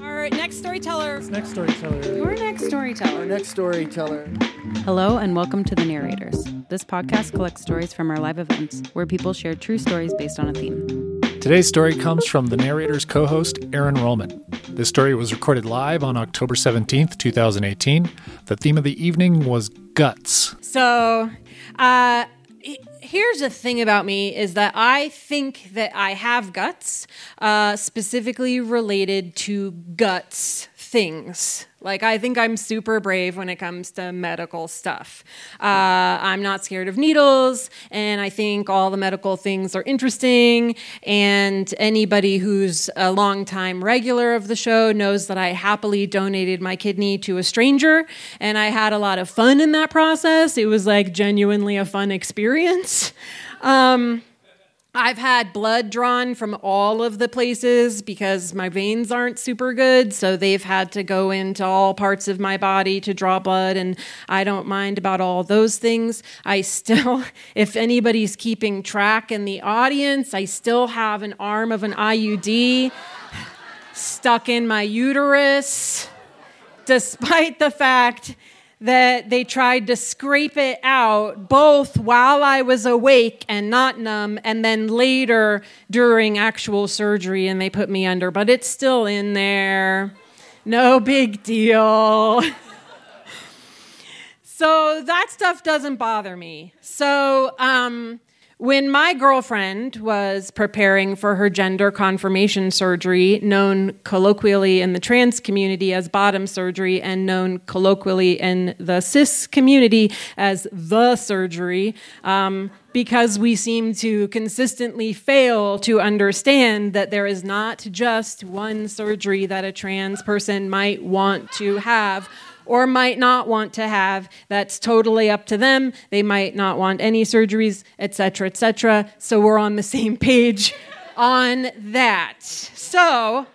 Our next storyteller. Next storyteller. Your next storyteller. Our Next storyteller. Hello and welcome to The Narrators. This podcast collects stories from our live events where people share true stories based on a theme. Today's story comes from the narrator's co host, Erin Rollman. This story was recorded live on October 17th, 2018. The theme of the evening was guts. So, uh, here's the thing about me is that I think that I have guts, uh, specifically related to guts things. Like, I think I'm super brave when it comes to medical stuff. Uh, I'm not scared of needles, and I think all the medical things are interesting. And anybody who's a longtime regular of the show knows that I happily donated my kidney to a stranger, and I had a lot of fun in that process. It was like genuinely a fun experience. Um, I've had blood drawn from all of the places because my veins aren't super good. So they've had to go into all parts of my body to draw blood. And I don't mind about all those things. I still, if anybody's keeping track in the audience, I still have an arm of an IUD stuck in my uterus, despite the fact that they tried to scrape it out both while I was awake and not numb, and then later during actual surgery, and they put me under, but it's still in there. No big deal. so that stuff doesn't bother me. So, um, when my girlfriend was preparing for her gender confirmation surgery, known colloquially in the trans community as bottom surgery and known colloquially in the cis community as the surgery, um, because we seem to consistently fail to understand that there is not just one surgery that a trans person might want to have or might not want to have. That's totally up to them. They might not want any surgeries, etc., etc. So we're on the same page on that. So,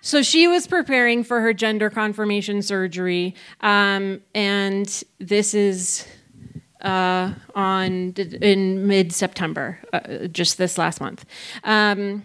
so she was preparing for her gender confirmation surgery, um, and this is uh, on in mid September, uh, just this last month. Um,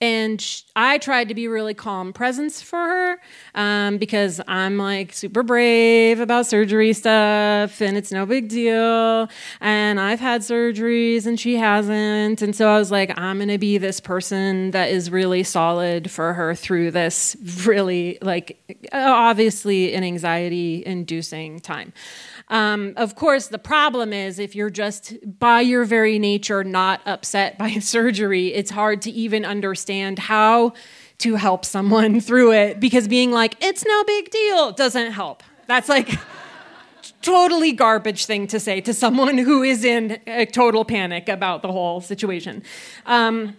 and I tried to be really calm presence for her um, because I'm like super brave about surgery stuff and it's no big deal. And I've had surgeries and she hasn't. And so I was like, I'm going to be this person that is really solid for her through this really, like, obviously an anxiety inducing time. Um, of course, the problem is if you're just by your very nature not upset by surgery, it's hard to even understand how to help someone through it because being like, it's no big deal doesn't help. That's like totally garbage thing to say to someone who is in a total panic about the whole situation. Um,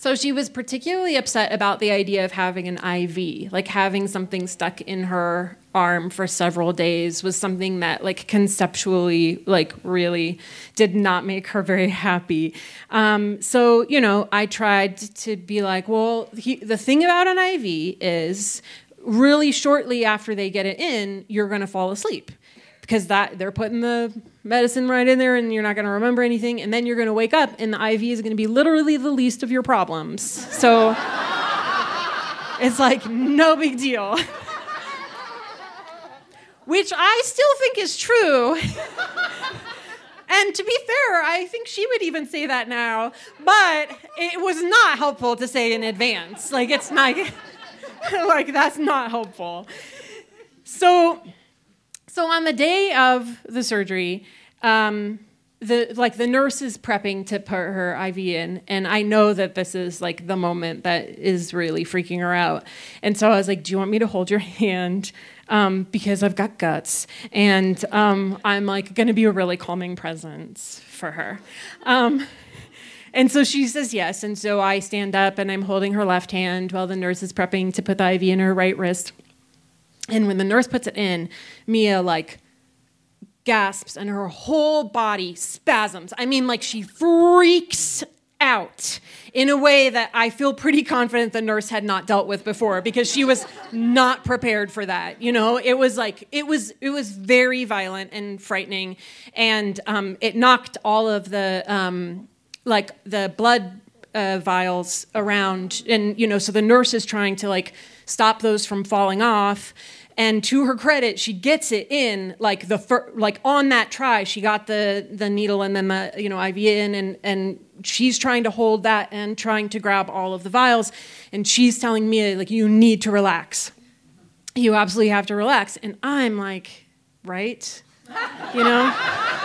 so she was particularly upset about the idea of having an IV, like having something stuck in her arm for several days was something that like conceptually like really did not make her very happy. Um, so, you know, I tried to be like, well, he, the thing about an IV is really shortly after they get it in, you're going to fall asleep because that they're putting the medicine right in there and you're not going to remember anything and then you're going to wake up and the IV is going to be literally the least of your problems. So it's like no big deal. Which I still think is true. and to be fair, I think she would even say that now, but it was not helpful to say in advance. Like it's not like that's not helpful. So so on the day of the surgery, um, the like the nurse is prepping to put her IV in, and I know that this is like the moment that is really freaking her out. And so I was like, "Do you want me to hold your hand?" Um, because I've got guts, and um, I'm like going to be a really calming presence for her. Um, and so she says yes, and so I stand up and I'm holding her left hand while the nurse is prepping to put the IV in her right wrist. And when the nurse puts it in, Mia like gasps and her whole body spasms. I mean, like she freaks out in a way that I feel pretty confident the nurse had not dealt with before because she was not prepared for that. You know, it was like it was it was very violent and frightening, and um, it knocked all of the um, like the blood uh, vials around, and you know, so the nurse is trying to like stop those from falling off. And to her credit, she gets it in like the fir- like on that try. She got the the needle and then the you know IV in, and and she's trying to hold that and trying to grab all of the vials, and she's telling me like you need to relax. You absolutely have to relax, and I'm like, right, you know.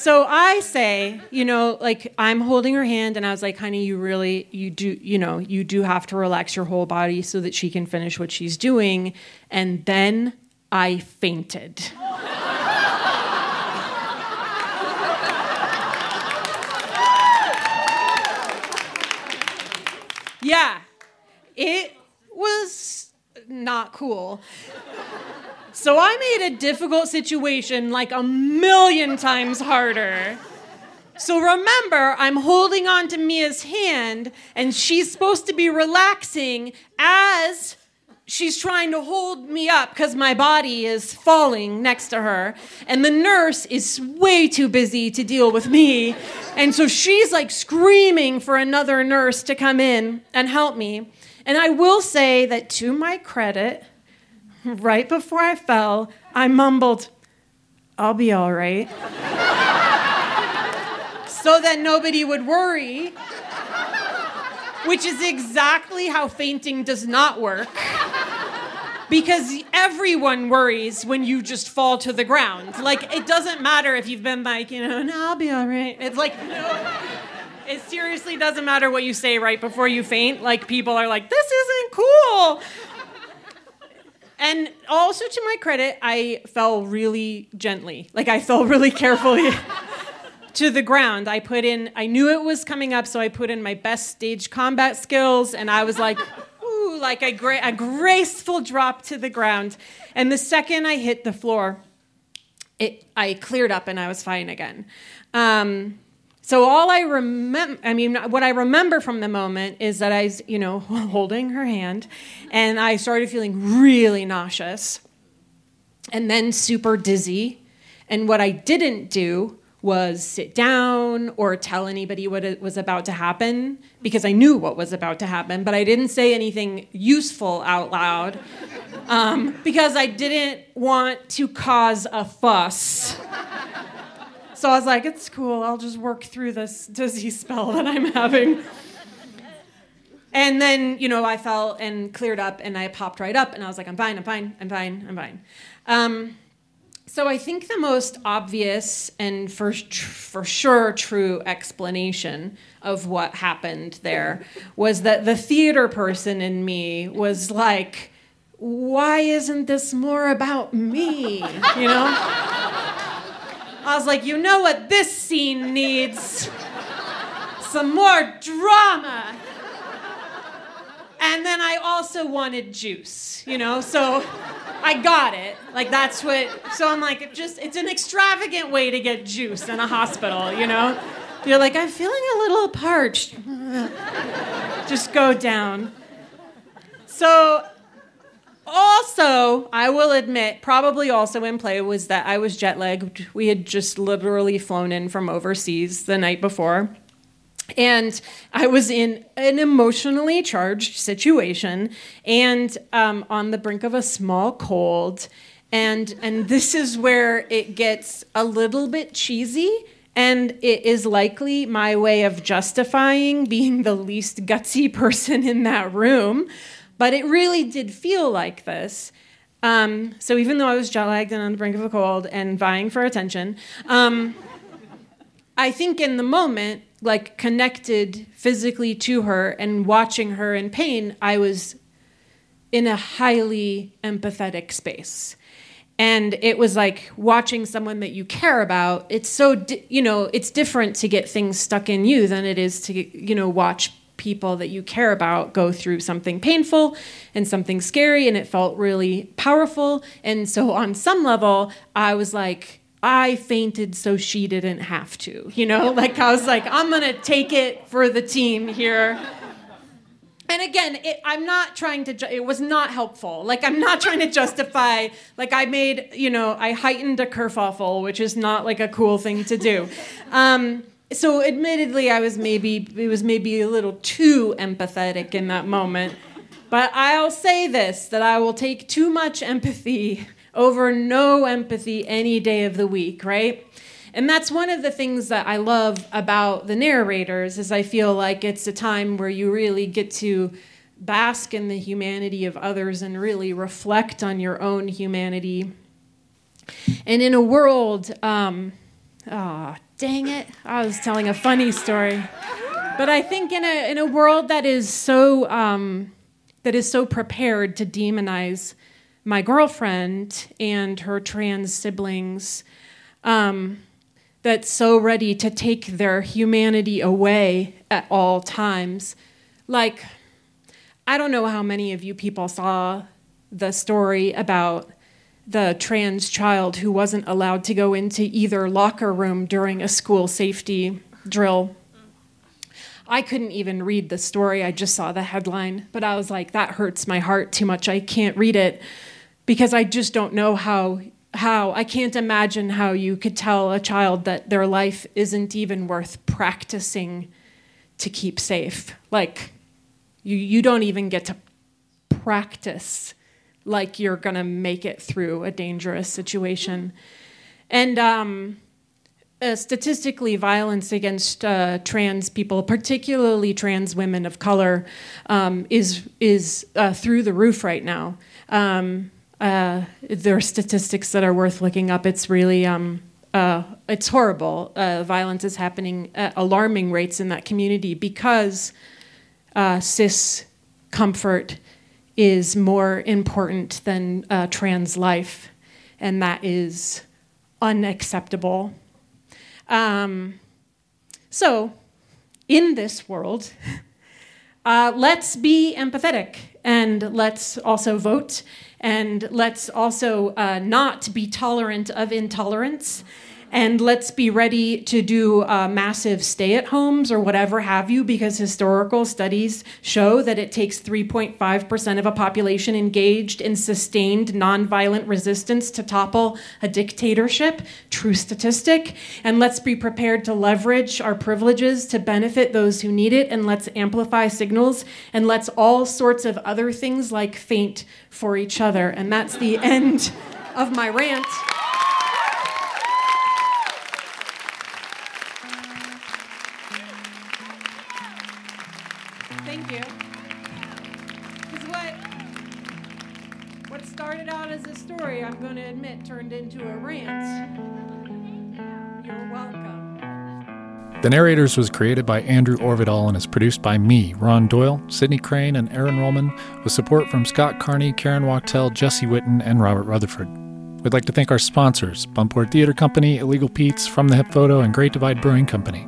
So I say, you know, like I'm holding her hand and I was like, honey, you really, you do, you know, you do have to relax your whole body so that she can finish what she's doing. And then I fainted. yeah, it was not cool. So I made a difficult situation like a million times harder. So remember, I'm holding on to Mia's hand, and she's supposed to be relaxing as she's trying to hold me up because my body is falling next to her. And the nurse is way too busy to deal with me. And so she's like screaming for another nurse to come in and help me. And I will say that to my credit, right before I fell, I mumbled, I'll be all right. so that nobody would worry, which is exactly how fainting does not work. Because everyone worries when you just fall to the ground. Like, it doesn't matter if you've been like, you know, no, I'll be all right. It's like, no. It seriously doesn't matter what you say right before you faint. Like, people are like, this isn't cool. And also to my credit, I fell really gently. Like I fell really carefully to the ground. I put in I knew it was coming up, so I put in my best stage combat skills and I was like ooh, like a, gra- a graceful drop to the ground. And the second I hit the floor, it I cleared up and I was fine again. Um, so all I remember, I mean, what I remember from the moment is that I was, you know, holding her hand, and I started feeling really nauseous, and then super dizzy. And what I didn't do was sit down or tell anybody what it was about to happen because I knew what was about to happen, but I didn't say anything useful out loud um, because I didn't want to cause a fuss. So I was like, it's cool. I'll just work through this disease spell that I'm having. And then, you know, I fell and cleared up and I popped right up and I was like, I'm fine, I'm fine, I'm fine, I'm fine. Um, so I think the most obvious and for, for sure true explanation of what happened there was that the theater person in me was like, why isn't this more about me? You know? I was like, you know what this scene needs? Some more drama. And then I also wanted juice, you know, so I got it. Like that's what so I'm like, it just it's an extravagant way to get juice in a hospital, you know? You're like, I'm feeling a little parched. just go down. So also, I will admit, probably also in play was that I was jet lagged. We had just literally flown in from overseas the night before. And I was in an emotionally charged situation and um, on the brink of a small cold. And, and this is where it gets a little bit cheesy. And it is likely my way of justifying being the least gutsy person in that room. But it really did feel like this. Um, so even though I was jet lagged and on the brink of a cold and vying for attention, um, I think in the moment, like connected physically to her and watching her in pain, I was in a highly empathetic space. And it was like watching someone that you care about. It's so, di- you know, it's different to get things stuck in you than it is to, you know, watch people that you care about go through something painful and something scary, and it felt really powerful. And so, on some level, I was like, I fainted so she didn't have to, you know? Like, I was like, I'm gonna take it for the team here. and again, it, I'm not trying to. Ju- it was not helpful. Like I'm not trying to justify. Like I made, you know, I heightened a kerfuffle, which is not like a cool thing to do. Um, so admittedly, I was maybe it was maybe a little too empathetic in that moment. But I'll say this: that I will take too much empathy over no empathy any day of the week. Right. And that's one of the things that I love about the narrators is I feel like it's a time where you really get to bask in the humanity of others and really reflect on your own humanity. And in a world, um, oh, dang it, I was telling a funny story. But I think in a in a world that is so um, that is so prepared to demonize my girlfriend and her trans siblings, um, that's so ready to take their humanity away at all times. Like, I don't know how many of you people saw the story about the trans child who wasn't allowed to go into either locker room during a school safety drill. I couldn't even read the story, I just saw the headline, but I was like, that hurts my heart too much. I can't read it because I just don't know how how I can't imagine how you could tell a child that their life isn't even worth practicing to keep safe. Like you you don't even get to practice like you're to make it through a dangerous situation. And um, uh, statistically, violence against uh, trans people, particularly trans women of color, um, is is uh, through the roof right now. Um, uh, there are statistics that are worth looking up. It's really um, uh, it's horrible. Uh, violence is happening at alarming rates in that community because cis comfort is more important than uh, trans life, and that is unacceptable. Um, so, in this world, uh, let's be empathetic and let's also vote and let's also uh, not be tolerant of intolerance. And let's be ready to do uh, massive stay at homes or whatever have you, because historical studies show that it takes 3.5% of a population engaged in sustained nonviolent resistance to topple a dictatorship. True statistic. And let's be prepared to leverage our privileges to benefit those who need it. And let's amplify signals. And let's all sorts of other things like faint for each other. And that's the end of my rant. You. Because what, what started out as a story, I'm going to admit, turned into a rant. You're welcome. The Narrators was created by Andrew Orvedahl and is produced by me, Ron Doyle, Sydney Crane, and Erin Rollman, with support from Scott Carney, Karen Wachtel, Jesse Witten, and Robert Rutherford. We'd like to thank our sponsors, Buntport Theater Company, Illegal Pete's, From the Hip Photo, and Great Divide Brewing Company.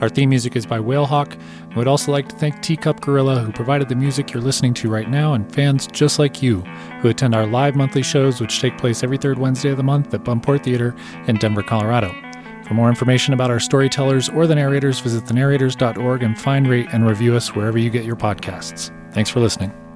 Our theme music is by Whalehawk. And we'd also like to thank Teacup Gorilla, who provided the music you're listening to right now, and fans just like you who attend our live monthly shows, which take place every third Wednesday of the month at Buntport Theater in Denver, Colorado. For more information about our storytellers or the narrators, visit thenarrators.org and find, rate, and review us wherever you get your podcasts. Thanks for listening.